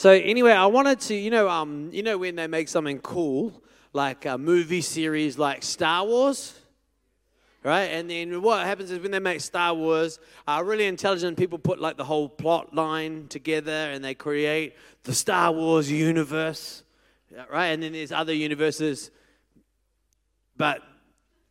So anyway, I wanted to, you know, um, you know when they make something cool, like a movie series like Star Wars, right? And then what happens is when they make Star Wars, uh, really intelligent people put like the whole plot line together and they create the Star Wars universe, right? And then there's other universes, but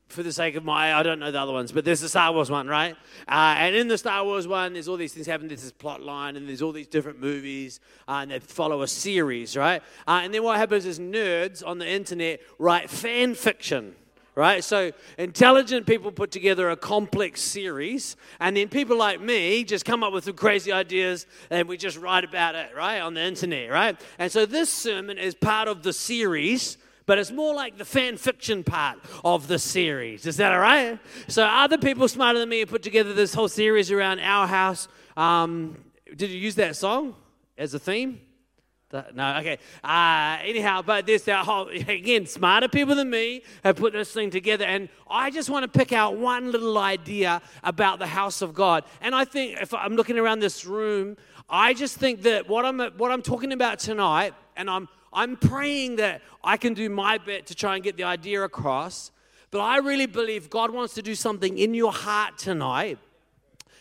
for the sake of my, I don't know the other ones, but there's the Star Wars one, right? Uh, and in the Star Wars one, there's all these things happen. There's this plot line, and there's all these different movies, uh, and they follow a series, right? Uh, and then what happens is nerds on the internet write fan fiction, right? So intelligent people put together a complex series, and then people like me just come up with some crazy ideas, and we just write about it, right, on the internet, right? And so this sermon is part of the series but it's more like the fan fiction part of the series. Is that all right? So, other people smarter than me have put together this whole series around our house. Um, did you use that song as a theme? No, okay. Uh, anyhow, but this that whole again, smarter people than me have put this thing together, and I just want to pick out one little idea about the house of God. And I think if I'm looking around this room, I just think that what I'm what I'm talking about tonight, and I'm I'm praying that I can do my bit to try and get the idea across. But I really believe God wants to do something in your heart tonight,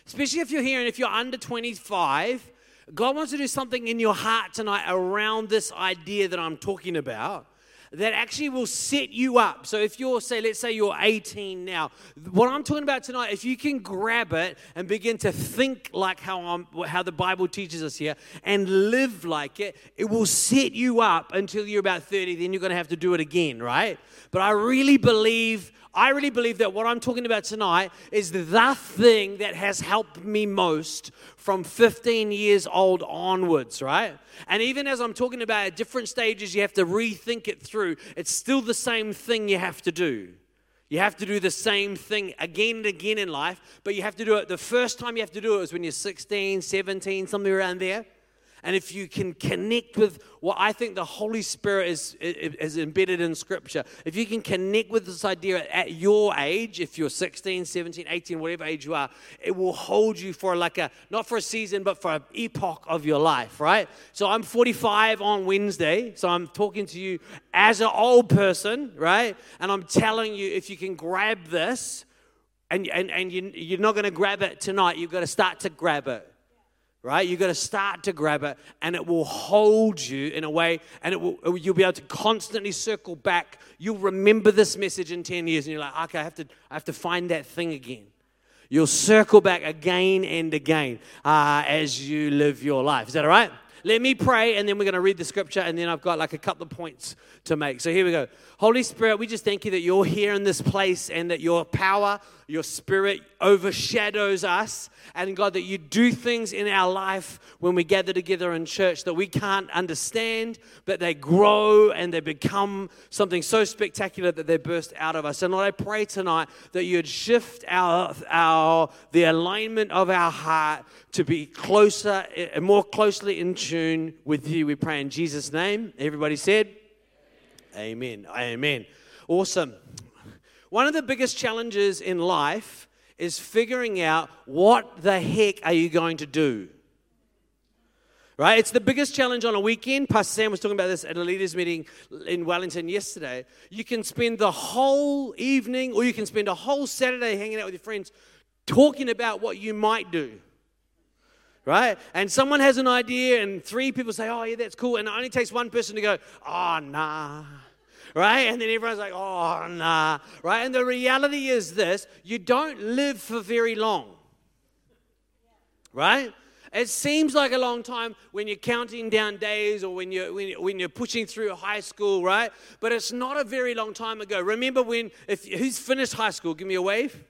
especially if you're here and if you're under 25. God wants to do something in your heart tonight around this idea that I'm talking about that actually will set you up. So if you're, say, let's say you're 18 now, what I'm talking about tonight, if you can grab it and begin to think like how, I'm, how the Bible teaches us here and live like it, it will set you up until you're about 30. Then you're going to have to do it again, right? But I really believe I really believe that what I'm talking about tonight is the thing that has helped me most from 15 years old onwards, right? And even as I'm talking about at different stages, you have to rethink it through. It's still the same thing you have to do. You have to do the same thing again and again in life, but you have to do it. The first time you have to do it is when you're 16, 17, something around there. And if you can connect with what I think the Holy Spirit is, is embedded in Scripture, if you can connect with this idea at your age, if you're 16, 17, 18, whatever age you are, it will hold you for like a, not for a season, but for an epoch of your life, right? So I'm 45 on Wednesday, so I'm talking to you as an old person, right? And I'm telling you, if you can grab this, and, and, and you, you're not going to grab it tonight, you've got to start to grab it right? You've got to start to grab it, and it will hold you in a way, and it will, you'll be able to constantly circle back. You'll remember this message in 10 years, and you're like, okay, I have to, I have to find that thing again. You'll circle back again and again uh, as you live your life. Is that all right? Let me pray, and then we're going to read the scripture, and then I've got like a couple of points to make. So here we go. Holy Spirit, we just thank you that you're here in this place and that your power, your spirit overshadows us. And God, that you do things in our life when we gather together in church that we can't understand, but they grow and they become something so spectacular that they burst out of us. And Lord, I pray tonight that you'd shift our, our the alignment of our heart to be closer and eh, more closely in tune with you. We pray in Jesus' name. Everybody said, Amen. Amen. Awesome. One of the biggest challenges in life is figuring out what the heck are you going to do? Right? It's the biggest challenge on a weekend. Pastor Sam was talking about this at a leaders' meeting in Wellington yesterday. You can spend the whole evening or you can spend a whole Saturday hanging out with your friends talking about what you might do right? And someone has an idea, and three people say, Oh, yeah, that's cool. And it only takes one person to go, Oh, nah. Right? And then everyone's like, Oh, nah. Right? And the reality is this you don't live for very long. Right? It seems like a long time when you're counting down days or when you're, when, when you're pushing through high school, right? But it's not a very long time ago. Remember when, if who's finished high school? Give me a wave,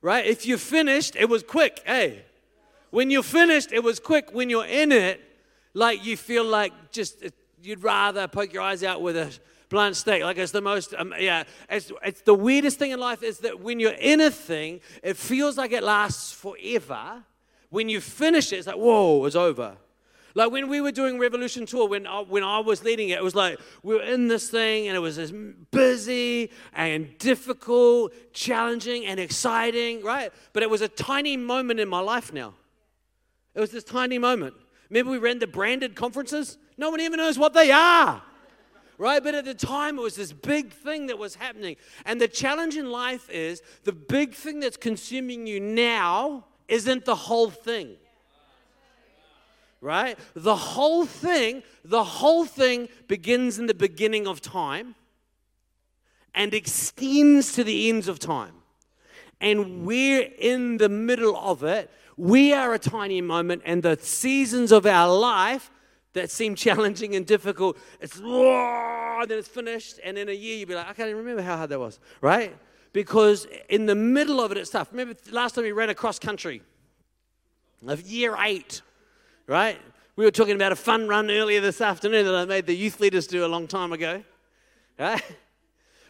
right? If you finished, it was quick, hey. When you're finished, it was quick. When you're in it, like you feel like just you'd rather poke your eyes out with a blunt stick. Like it's the most, um, yeah, it's, it's the weirdest thing in life is that when you're in a thing, it feels like it lasts forever. When you finish it, it's like, whoa, it's over. Like when we were doing Revolution Tour, when I, when I was leading it, it was like we were in this thing and it was busy and difficult, challenging and exciting, right? But it was a tiny moment in my life now. It was this tiny moment. Remember, we ran the branded conferences? No one even knows what they are. Right? But at the time, it was this big thing that was happening. And the challenge in life is the big thing that's consuming you now isn't the whole thing right? The whole thing, the whole thing begins in the beginning of time and extends to the ends of time. And we're in the middle of it. We are a tiny moment, and the seasons of our life that seem challenging and difficult, it's and then it's finished, and in a year you'll be like, I can't even remember how hard that was, right? Because in the middle of it, it's tough. Remember last time we ran across country of year eight right? We were talking about a fun run earlier this afternoon that I made the youth leaders do a long time ago, right?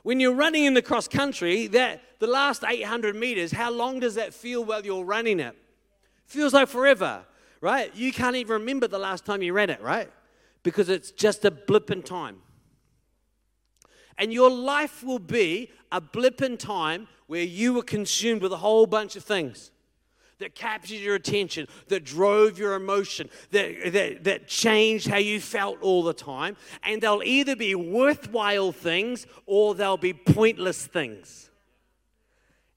When you're running in the cross country, that the last 800 meters, how long does that feel while you're running it? Feels like forever, right? You can't even remember the last time you read it, right? Because it's just a blip in time. And your life will be a blip in time where you were consumed with a whole bunch of things that captured your attention, that drove your emotion, that, that, that changed how you felt all the time. And they'll either be worthwhile things or they'll be pointless things.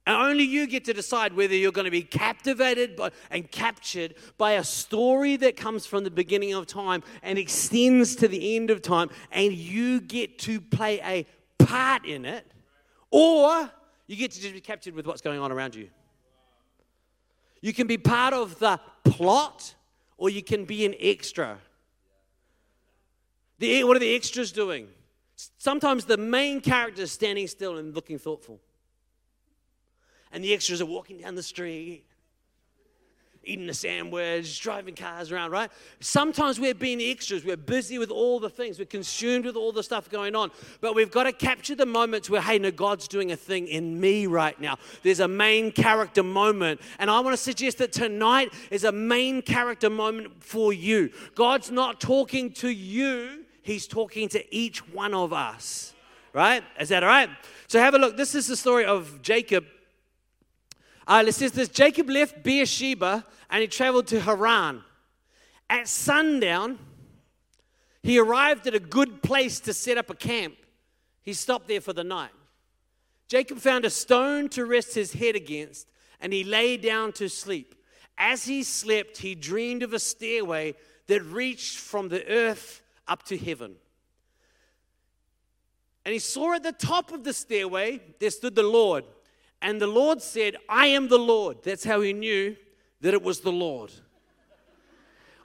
And only you get to decide whether you're going to be captivated by, and captured by a story that comes from the beginning of time and extends to the end of time, and you get to play a part in it, or you get to just be captured with what's going on around you. You can be part of the plot or you can be an extra. The, what are the extras doing? Sometimes the main character is standing still and looking thoughtful. And the extras are walking down the street, eating a sandwich, driving cars around, right? Sometimes we're being extras. We're busy with all the things. We're consumed with all the stuff going on. But we've got to capture the moments where, hey, no, God's doing a thing in me right now. There's a main character moment. And I want to suggest that tonight is a main character moment for you. God's not talking to you, He's talking to each one of us, right? Is that all right? So have a look. This is the story of Jacob. Uh, it says this Jacob left Beersheba and he traveled to Haran. At sundown, he arrived at a good place to set up a camp. He stopped there for the night. Jacob found a stone to rest his head against, and he lay down to sleep. As he slept, he dreamed of a stairway that reached from the earth up to heaven. And he saw at the top of the stairway there stood the Lord. And the Lord said, I am the Lord. That's how he knew that it was the Lord.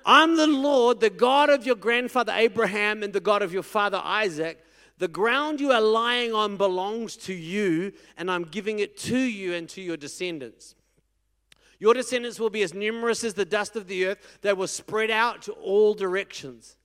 I'm the Lord, the God of your grandfather Abraham and the God of your father Isaac. The ground you are lying on belongs to you, and I'm giving it to you and to your descendants. Your descendants will be as numerous as the dust of the earth. They will spread out to all directions,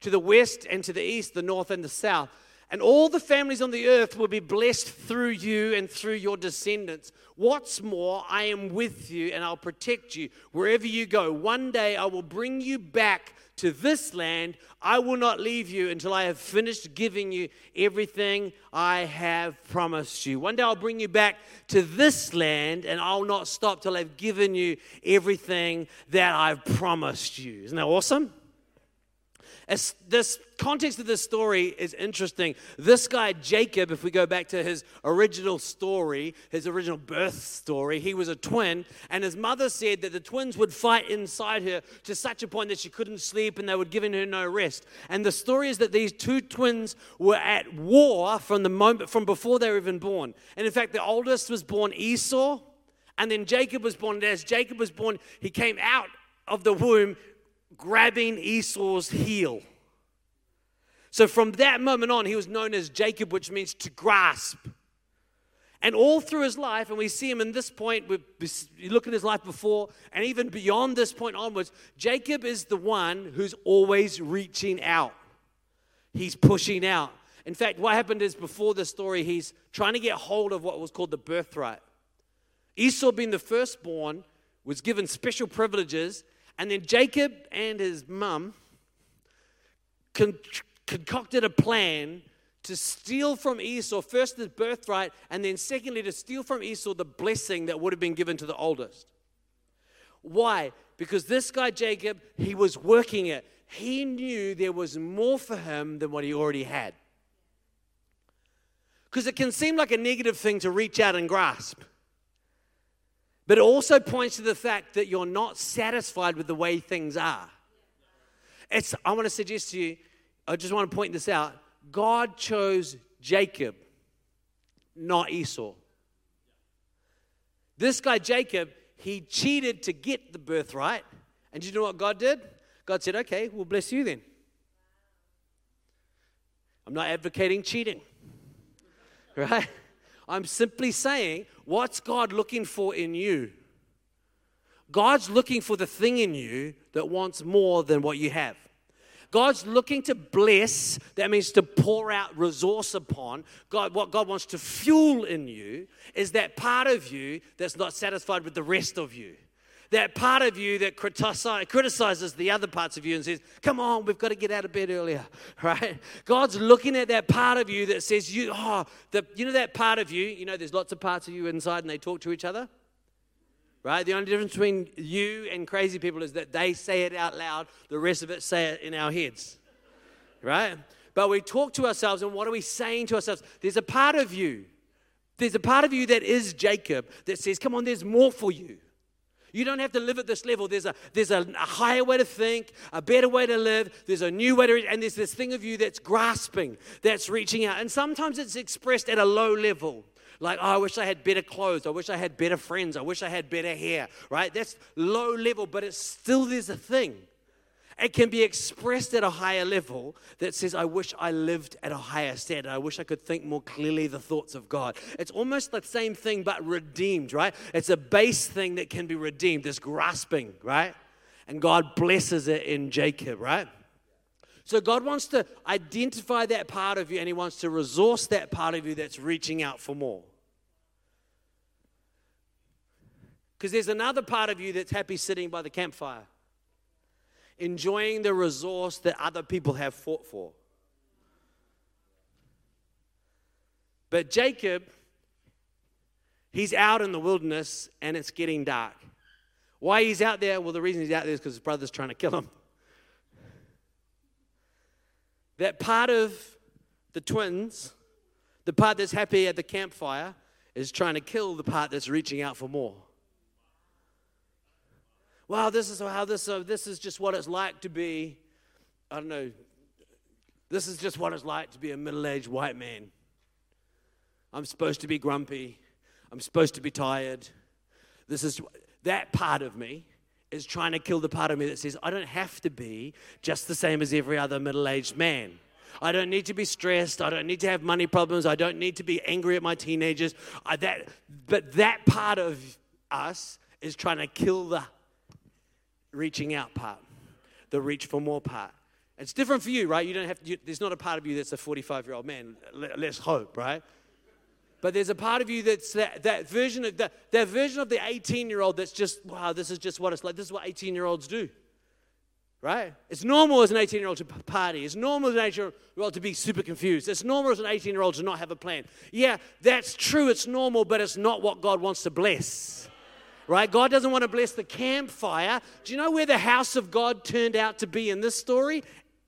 to the west and to the east, the north and the south. And all the families on the earth will be blessed through you and through your descendants. What's more, I am with you and I'll protect you wherever you go. One day I will bring you back to this land. I will not leave you until I have finished giving you everything I have promised you. One day I'll bring you back to this land and I'll not stop till I've given you everything that I've promised you. Isn't that awesome? As this context of this story is interesting. This guy, Jacob, if we go back to his original story, his original birth story, he was a twin, and his mother said that the twins would fight inside her to such a point that she couldn't sleep and they would giving her no rest. And the story is that these two twins were at war from the moment from before they were even born. And in fact, the oldest was born Esau, and then Jacob was born. And as Jacob was born, he came out of the womb grabbing Esau's heel. So from that moment on, he was known as Jacob, which means to grasp. And all through his life, and we see him in this point, you look at his life before, and even beyond this point onwards, Jacob is the one who's always reaching out. He's pushing out. In fact, what happened is before the story, he's trying to get hold of what was called the birthright. Esau, being the firstborn, was given special privileges and then Jacob and his mum con- concocted a plan to steal from Esau first the birthright, and then secondly, to steal from Esau the blessing that would have been given to the oldest. Why? Because this guy, Jacob, he was working it. he knew there was more for him than what he already had. Because it can seem like a negative thing to reach out and grasp. But it also points to the fact that you're not satisfied with the way things are. It's, I want to suggest to you, I just want to point this out. God chose Jacob, not Esau. This guy, Jacob, he cheated to get the birthright. And you know what God did? God said, okay, we'll bless you then. I'm not advocating cheating, right? I'm simply saying, what's God looking for in you? God's looking for the thing in you that wants more than what you have. God's looking to bless, that means to pour out resource upon. God, what God wants to fuel in you is that part of you that's not satisfied with the rest of you. That part of you that criticizes the other parts of you and says, Come on, we've got to get out of bed earlier, right? God's looking at that part of you that says, You, oh, the, you know that part of you, you know, there's lots of parts of you inside and they talk to each other? right? The only difference between you and crazy people is that they say it out loud, the rest of it say it in our heads, right? But we talk to ourselves, and what are we saying to ourselves? There's a part of you, there's a part of you that is Jacob that says, Come on, there's more for you. You don't have to live at this level. There's a there's a, a, higher way to think, a better way to live. There's a new way to, and there's this thing of you that's grasping, that's reaching out. And sometimes it's expressed at a low level. Like, oh, I wish I had better clothes. I wish I had better friends. I wish I had better hair, right? That's low level, but it's still there's a thing. It can be expressed at a higher level that says, I wish I lived at a higher standard. I wish I could think more clearly the thoughts of God. It's almost the same thing, but redeemed, right? It's a base thing that can be redeemed, this grasping, right? And God blesses it in Jacob, right? So God wants to identify that part of you and He wants to resource that part of you that's reaching out for more. Because there's another part of you that's happy sitting by the campfire, enjoying the resource that other people have fought for. But Jacob, he's out in the wilderness and it's getting dark. Why he's out there? Well, the reason he's out there is because his brother's trying to kill him that part of the twins, the part that's happy at the campfire, is trying to kill the part that's reaching out for more. Wow, this is how this, uh, this is just what it's like to be, I don't know, this is just what it's like to be a middle aged white man. I'm supposed to be grumpy. I'm supposed to be tired. This is that part of me is trying to kill the part of me that says, I don't have to be just the same as every other middle aged man. I don't need to be stressed. I don't need to have money problems. I don't need to be angry at my teenagers. I, that, but that part of us is trying to kill the reaching out part, the reach for more part. It's different for you, right? You don't have. To, you, there's not a part of you that's a 45 year old man. Let, let's hope, right? But there's a part of you that's that, that version of that, that version of the 18 year old that's just, wow, this is just what it's like. This is what 18 year olds do. Right? It's normal as an 18 year old to party. It's normal as an 18 year old to be super confused. It's normal as an 18 year old to not have a plan. Yeah, that's true. It's normal, but it's not what God wants to bless. Right? God doesn't want to bless the campfire. Do you know where the house of God turned out to be in this story?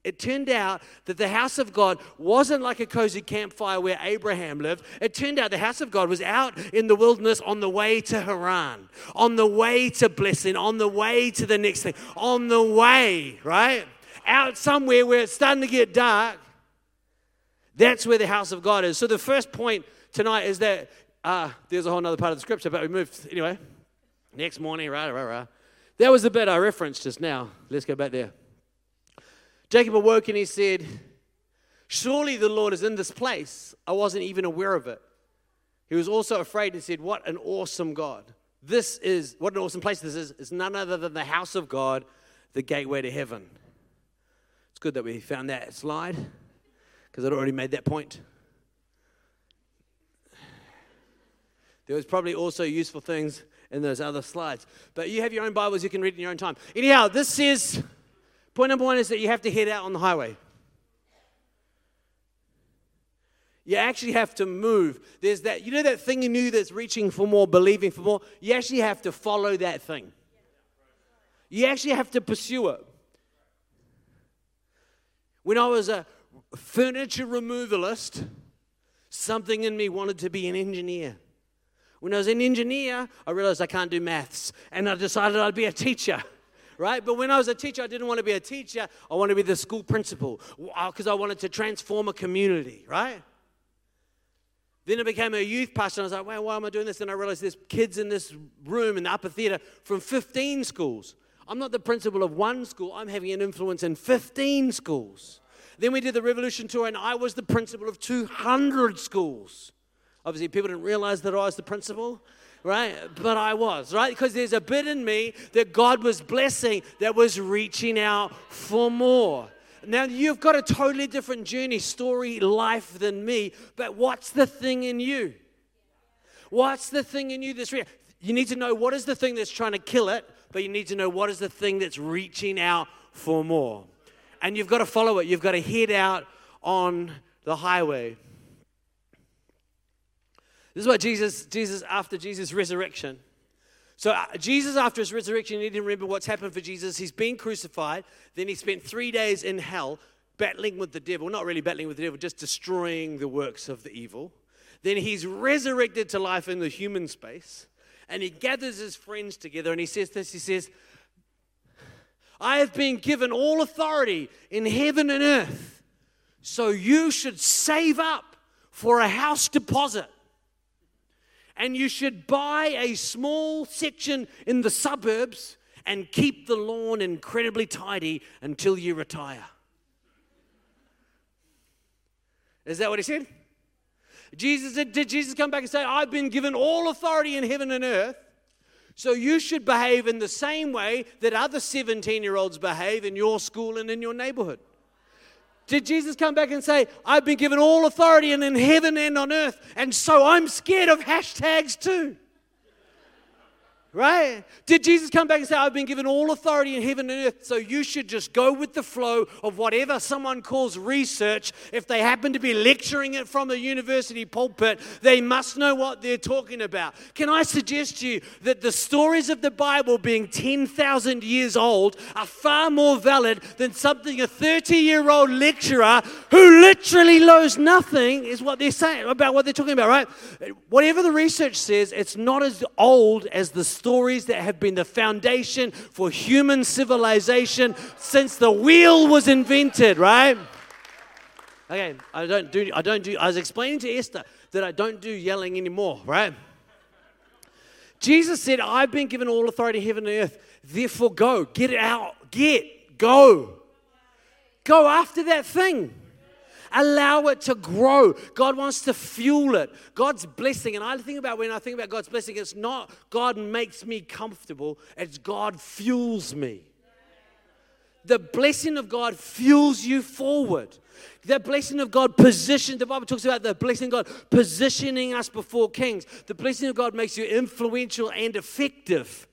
It turned out that the house of God wasn't like a cozy campfire where Abraham lived. It turned out the house of God was out in the wilderness on the way to Haran, on the way to blessing, on the way to the next thing, on the way, right? Out somewhere where it's starting to get dark. That's where the house of God is. So the first point tonight is that uh, there's a whole other part of the scripture, but we moved anyway. Next morning, right, right, right. That was the bit I referenced just now. Let's go back there. Jacob awoke and he said, Surely the Lord is in this place. I wasn't even aware of it. He was also afraid and said, What an awesome God. This is, what an awesome place this is. It's none other than the house of God, the gateway to heaven. It's good that we found that slide because I'd already made that point. There was probably also useful things in those other slides. But you have your own Bibles, you can read in your own time. Anyhow, this is Point number one is that you have to head out on the highway. You actually have to move. There's that, you know, that thing in you that's reaching for more, believing for more? You actually have to follow that thing. You actually have to pursue it. When I was a furniture removalist, something in me wanted to be an engineer. When I was an engineer, I realized I can't do maths, and I decided I'd be a teacher. Right? But when I was a teacher, I didn't want to be a teacher. I wanted to be the school principal uh, because I wanted to transform a community, right? Then I became a youth pastor, and I was like, wow, why am I doing this? And I realized there's kids in this room in the upper theater from 15 schools. I'm not the principal of one school, I'm having an influence in 15 schools. Then we did the Revolution Tour, and I was the principal of 200 schools. Obviously, people didn't realize that I was the principal, right? But I was, right? Because there's a bit in me that God was blessing that was reaching out for more. Now, you've got a totally different journey, story, life than me, but what's the thing in you? What's the thing in you that's real? You need to know what is the thing that's trying to kill it, but you need to know what is the thing that's reaching out for more. And you've got to follow it. You've got to head out on the highway. This is what Jesus, Jesus, after Jesus' resurrection. So, uh, Jesus, after his resurrection, you need to remember what's happened for Jesus. He's been crucified, then he spent three days in hell battling with the devil, not really battling with the devil, just destroying the works of the evil. Then he's resurrected to life in the human space, and he gathers his friends together and he says this He says, I have been given all authority in heaven and earth, so you should save up for a house deposit and you should buy a small section in the suburbs and keep the lawn incredibly tidy until you retire. Is that what he said? Jesus did, did Jesus come back and say, I've been given all authority in heaven and earth, so you should behave in the same way that other 17 year olds behave in your school and in your neighborhood? Did Jesus come back and say, I've been given all authority and in heaven and on earth, and so I'm scared of hashtags too? Right? Did Jesus come back and say, I've been given all authority in heaven and earth, so you should just go with the flow of whatever someone calls research? If they happen to be lecturing it from a university pulpit, they must know what they're talking about. Can I suggest to you that the stories of the Bible being 10,000 years old are far more valid than something a 30 year old lecturer who literally knows nothing is what they're saying about what they're talking about, right? Whatever the research says, it's not as old as the stories that have been the foundation for human civilization since the wheel was invented, right? Okay, I don't do, I don't do, I was explaining to Esther that I don't do yelling anymore, right? Jesus said, I've been given all authority in heaven and earth, therefore go, get it out, get, go. Go after that thing. Allow it to grow. God wants to fuel it. God's blessing, and I think about when I think about God's blessing, it's not God makes me comfortable, it's God fuels me. The blessing of God fuels you forward. The blessing of God positions, the Bible talks about the blessing of God positioning us before kings. The blessing of God makes you influential and effective,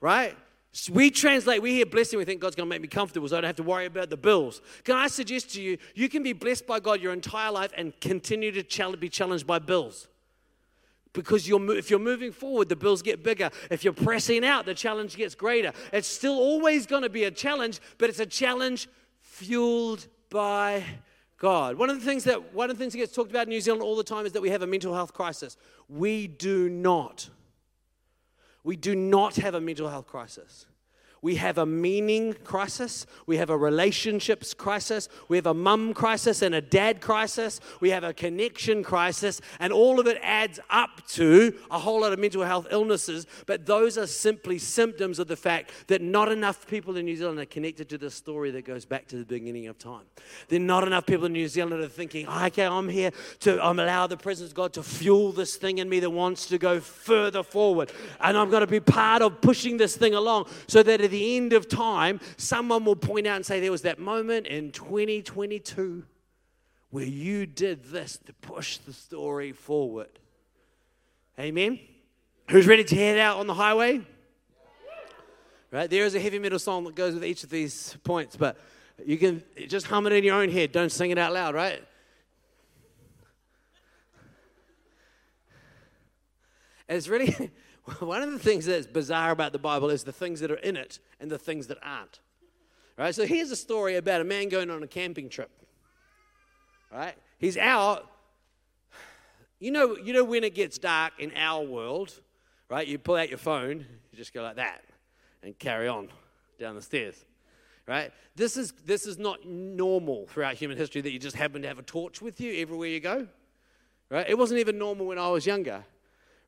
right? We translate, we hear blessing, we think God's going to make me comfortable so I don't have to worry about the bills. Can I suggest to you, you can be blessed by God your entire life and continue to be challenged by bills. Because you're, if you're moving forward, the bills get bigger. If you're pressing out, the challenge gets greater. It's still always going to be a challenge, but it's a challenge fueled by God. One of the things that one of the things that gets talked about in New Zealand all the time is that we have a mental health crisis. We do not. We do not have a mental health crisis. We have a meaning crisis. We have a relationships crisis. We have a mum crisis and a dad crisis. We have a connection crisis. And all of it adds up to a whole lot of mental health illnesses. But those are simply symptoms of the fact that not enough people in New Zealand are connected to the story that goes back to the beginning of time. There are not enough people in New Zealand are thinking, okay, I'm here to I'm allow the presence of God to fuel this thing in me that wants to go further forward. And I'm going to be part of pushing this thing along so that at the end of time, someone will point out and say, There was that moment in 2022 where you did this to push the story forward. Amen? Who's ready to head out on the highway? Right? There is a heavy metal song that goes with each of these points, but you can just hum it in your own head. Don't sing it out loud, right? It's really One of the things that's bizarre about the Bible is the things that are in it and the things that aren't. Right? So here's a story about a man going on a camping trip. Right? He's out. You know, you know when it gets dark in our world, right? You pull out your phone, you just go like that and carry on down the stairs. Right? This is this is not normal throughout human history that you just happen to have a torch with you everywhere you go. Right? It wasn't even normal when I was younger.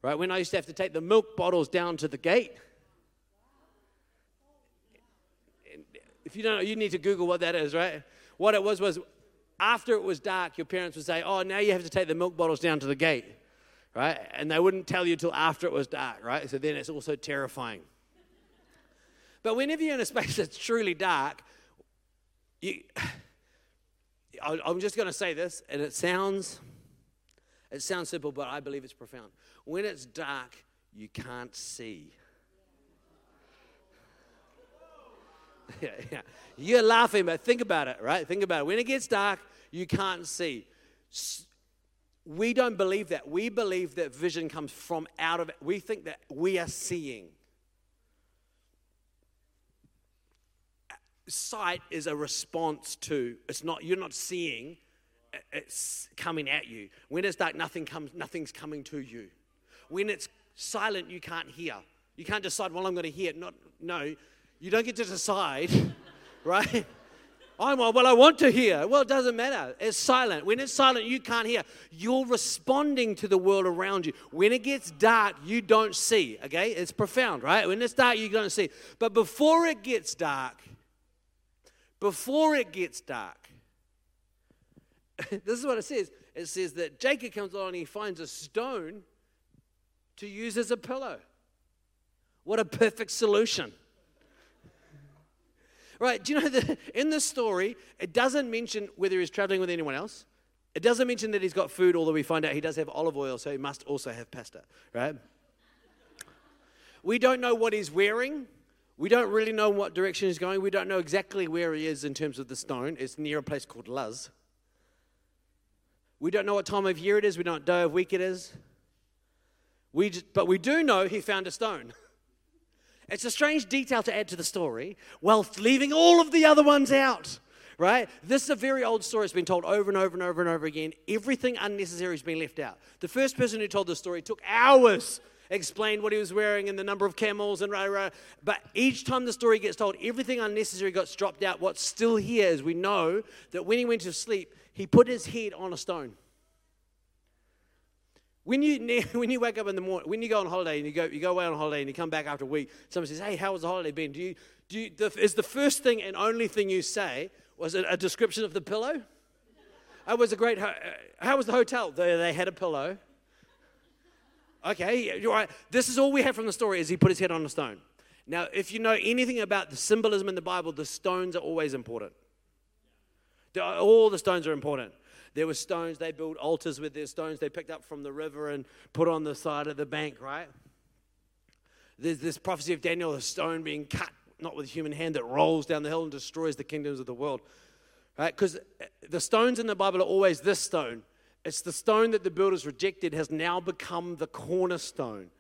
Right? When I used to have to take the milk bottles down to the gate. If you don't know, you need to Google what that is, right? What it was was after it was dark, your parents would say, Oh, now you have to take the milk bottles down to the gate, right? And they wouldn't tell you till after it was dark, right? So then it's also terrifying. But whenever you're in a space that's truly dark, you, I'm just going to say this, and it sounds, it sounds simple, but I believe it's profound. When it's dark, you can't see. yeah, yeah. You're laughing, but think about it, right? Think about it. When it gets dark, you can't see. We don't believe that. We believe that vision comes from out of it. We think that we are seeing. Sight is a response to, it's not, you're not seeing, it's coming at you. When it's dark, nothing comes, nothing's coming to you. When it's silent, you can't hear. You can't decide, well, I'm going to hear. Not, no, you don't get to decide, right? I'm well, I want to hear. Well, it doesn't matter. It's silent. When it's silent, you can't hear. You're responding to the world around you. When it gets dark, you don't see. Okay? It's profound, right? When it's dark, you don't see. But before it gets dark, before it gets dark, this is what it says. It says that Jacob comes along and he finds a stone to use as a pillow. What a perfect solution. Right, do you know that in the story, it doesn't mention whether he's traveling with anyone else. It doesn't mention that he's got food, although we find out he does have olive oil, so he must also have pasta, right? We don't know what he's wearing. We don't really know what direction he's going. We don't know exactly where he is in terms of the stone. It's near a place called Luz. We don't know what time of year it is. We don't know what week it is. We just, but we do know he found a stone. It's a strange detail to add to the story while leaving all of the other ones out, right? This is a very old story. It's been told over and over and over and over again. Everything unnecessary has been left out. The first person who told the story took hours explained what he was wearing and the number of camels and rah, rah. But each time the story gets told, everything unnecessary got dropped out. What's still here is we know that when he went to sleep, he put his head on a stone. When you, when you wake up in the morning, when you go on holiday and you go, you go away on holiday and you come back after a week, someone says, Hey, how was the holiday been? Do you, do you, the, is the first thing and only thing you say, was it a description of the pillow? It was a great, uh, how was the hotel? They, they had a pillow. Okay, you're right. This is all we have from the story is he put his head on a stone. Now, if you know anything about the symbolism in the Bible, the stones are always important. All the stones are important. There were stones, they built altars with their stones they picked up from the river and put on the side of the bank, right? There's this prophecy of Daniel, a stone being cut, not with human hand, that rolls down the hill and destroys the kingdoms of the world. Right? Because eh, the stones in the Bible are always this stone. It's the stone that the builders rejected has now become the cornerstone.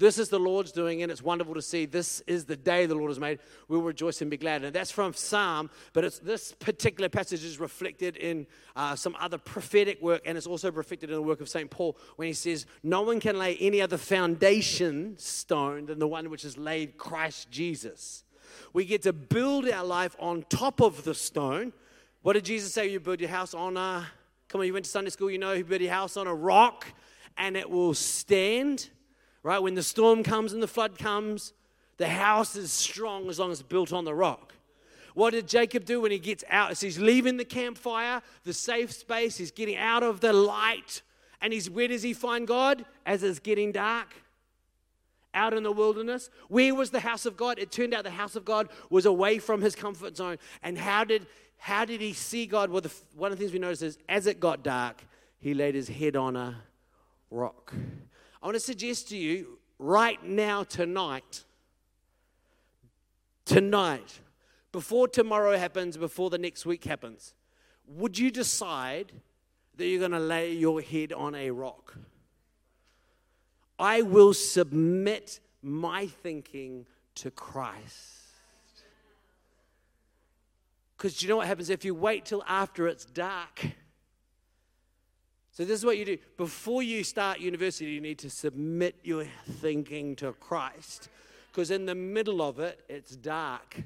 This is the Lord's doing, and it's wonderful to see. This is the day the Lord has made. We'll rejoice and be glad. And that's from Psalm, but it's, this particular passage is reflected in uh, some other prophetic work, and it's also reflected in the work of St. Paul when he says, No one can lay any other foundation stone than the one which is laid Christ Jesus. We get to build our life on top of the stone. What did Jesus say? You build your house on a, come on, you went to Sunday school, you know, you build your house on a rock and it will stand right? When the storm comes and the flood comes, the house is strong as long as it's built on the rock. What did Jacob do when he gets out? So he's leaving the campfire, the safe space, he's getting out of the light. And he's where does he find God? As it's getting dark. Out in the wilderness. Where was the house of God? It turned out the house of God was away from his comfort zone. And how did how did he see God? Well, the, one of the things we notice is as it got dark, he laid his head on a rock. I want to suggest to you right now, tonight, tonight, before tomorrow happens, before the next week happens, would you decide that you're going to lay your head on a rock? I will submit my thinking to Christ. Because you know what happens if you wait till after it's dark? So, this is what you do. Before you start university, you need to submit your thinking to Christ. Because in the middle of it, it's dark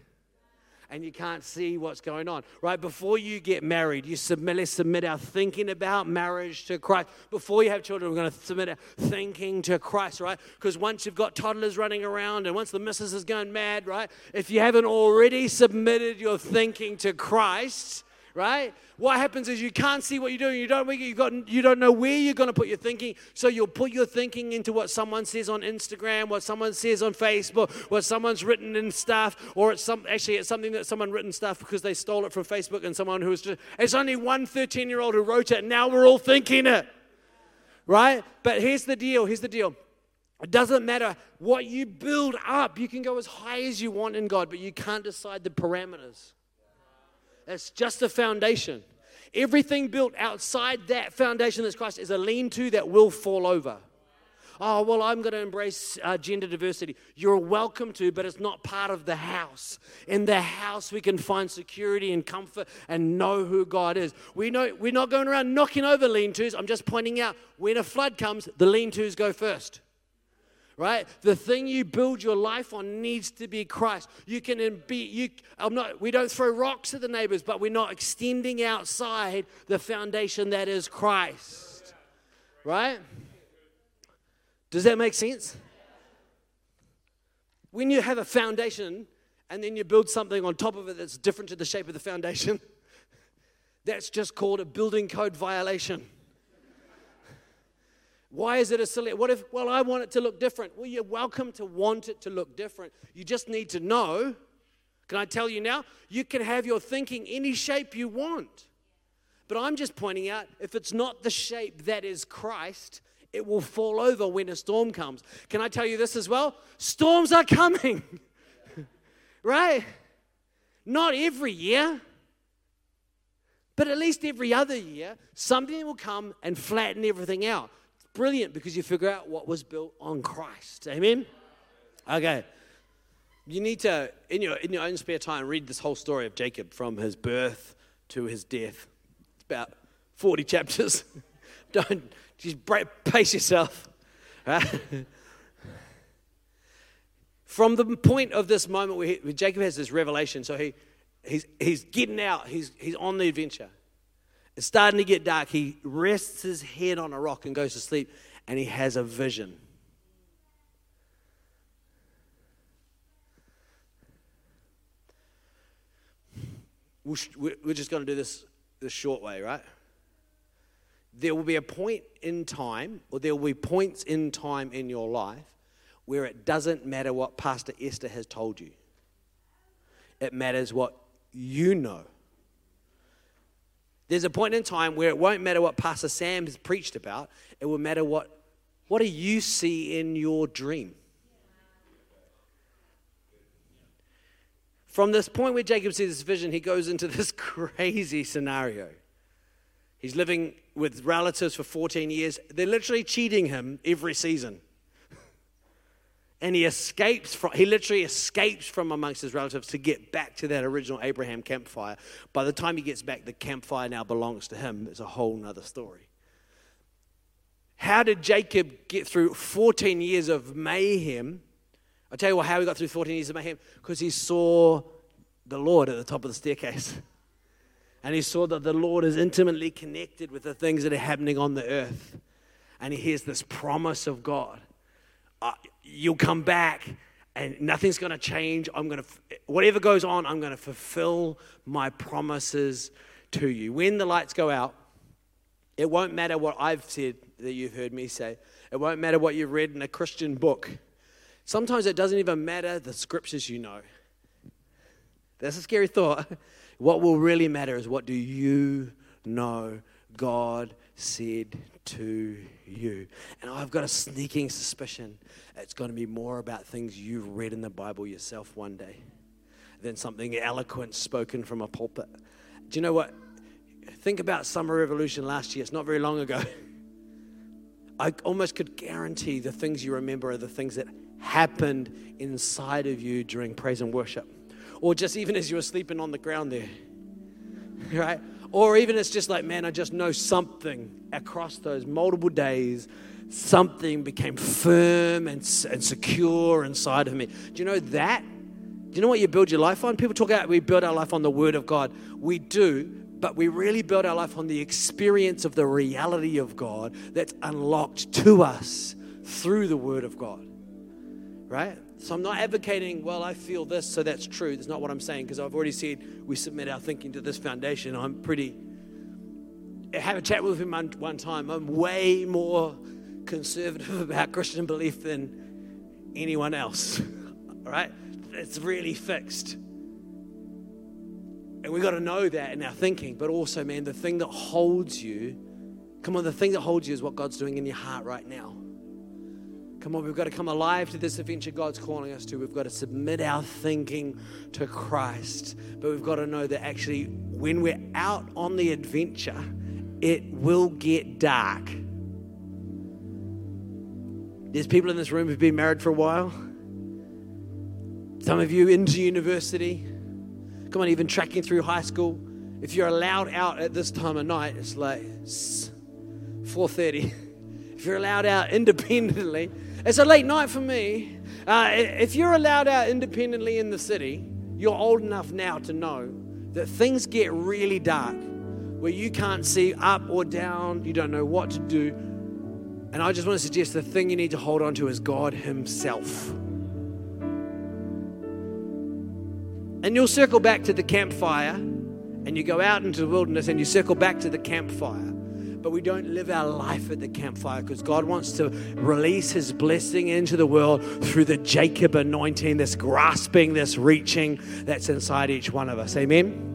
and you can't see what's going on. Right before you get married, you submit, let's submit our thinking about marriage to Christ. Before you have children, we're going to submit our thinking to Christ, right? Because once you've got toddlers running around and once the missus is going mad, right? If you haven't already submitted your thinking to Christ, right? What happens is you can't see what you're doing. You don't, you got, you don't know where you're going to put your thinking. So you'll put your thinking into what someone says on Instagram, what someone says on Facebook, what someone's written in stuff, or it's some, actually it's something that someone written stuff because they stole it from Facebook and someone who's just, it's only one 13 year old who wrote it. And now we're all thinking it, right? But here's the deal. Here's the deal. It doesn't matter what you build up. You can go as high as you want in God, but you can't decide the parameters. That's just a foundation. Everything built outside that foundation that's Christ is a lean to that will fall over. Oh, well, I'm going to embrace uh, gender diversity. You're welcome to, but it's not part of the house. In the house, we can find security and comfort and know who God is. We know, we're not going around knocking over lean tos. I'm just pointing out when a flood comes, the lean tos go first right? The thing you build your life on needs to be Christ. You can be you I'm not we don't throw rocks at the neighbors, but we're not extending outside the foundation that is Christ. Right? Does that make sense? When you have a foundation and then you build something on top of it that's different to the shape of the foundation, that's just called a building code violation. Why is it a silly? What if, well, I want it to look different? Well, you're welcome to want it to look different. You just need to know. Can I tell you now? You can have your thinking any shape you want. But I'm just pointing out if it's not the shape that is Christ, it will fall over when a storm comes. Can I tell you this as well? Storms are coming, right? Not every year, but at least every other year, something will come and flatten everything out brilliant because you figure out what was built on Christ. Amen? Okay. You need to, in your, in your own spare time, read this whole story of Jacob from his birth to his death. It's about 40 chapters. Don't just break, pace yourself. from the point of this moment where, he, where Jacob has this revelation, so he, he's, he's getting out, he's, he's on the adventure. It's starting to get dark. He rests his head on a rock and goes to sleep, and he has a vision. We're just going to do this the short way, right? There will be a point in time, or there will be points in time in your life where it doesn't matter what Pastor Esther has told you. It matters what you know there's a point in time where it won't matter what Pastor Sam has preached about, it will matter what, what do you see in your dream? From this point where Jacob sees this vision, he goes into this crazy scenario. He's living with relatives for 14 years. They're literally cheating him every season and he escapes from he literally escapes from amongst his relatives to get back to that original abraham campfire. By the time he gets back the campfire now belongs to him. It's a whole nother story. How did jacob get through 14 years of mayhem? I'll tell you what, how he got through 14 years of mayhem. Because he saw the lord at the top of the staircase. And he saw that the lord is intimately connected with the things that are happening on the earth. And he hears this promise of god Uh, you'll come back and nothing's going to change. I'm going to, whatever goes on, I'm going to fulfill my promises to you. When the lights go out, it won't matter what I've said that you've heard me say. It won't matter what you've read in a Christian book. Sometimes it doesn't even matter the scriptures you know. That's a scary thought. What will really matter is what do you know God said to you. And I've got a sneaking suspicion it's going to be more about things you've read in the Bible yourself one day than something eloquent spoken from a pulpit. Do you know what? Think about Summer Revolution last year. It's not very long ago. I almost could guarantee the things you remember are the things that happened inside of you during praise and worship. Or just even as you were sleeping on the ground there. right? Or even it's just like, man, I just know something across those multiple days, something became firm and, and secure inside of me. Do you know that? Do you know what you build your life on? People talk about we build our life on the Word of God. We do, but we really build our life on the experience of the reality of God that's unlocked to us through the Word of God. Right? So I'm not advocating, well, I feel this, so that's true. That's not what I'm saying, because I've already said we submit our thinking to this foundation. I'm pretty. I have a chat with him one, time. I'm way more conservative about Christian belief than anyone else. All right? It's really fixed. And we've got to know that in our thinking, but also, man, the thing that holds you, come on, the thing that holds you is what God's doing in your heart right now. Come on, we've got to come alive to this adventure God's calling us to. We've got to submit our thinking to Christ. But we've got to know that actually, when we're out on the adventure, it will get dark. There's people in this room who've been married for a while. Some of you into university. Come on, even tracking through high school. If you're allowed out at this time of night, it's like 4:30. If you're allowed out independently, it's a late night for me. Uh, if you're allowed out independently in the city, you're old enough now to know that things get really dark where you can't see up or down, you don't know what to do. And I just want to suggest the thing you need to hold on to is God Himself. And you'll circle back to the campfire and you go out into the wilderness and you circle back to the campfire but we don't live our life at the campfire because God wants to release His blessing into the world through the Jacob anointing, this grasping, this reaching that's inside each one of us. Amen.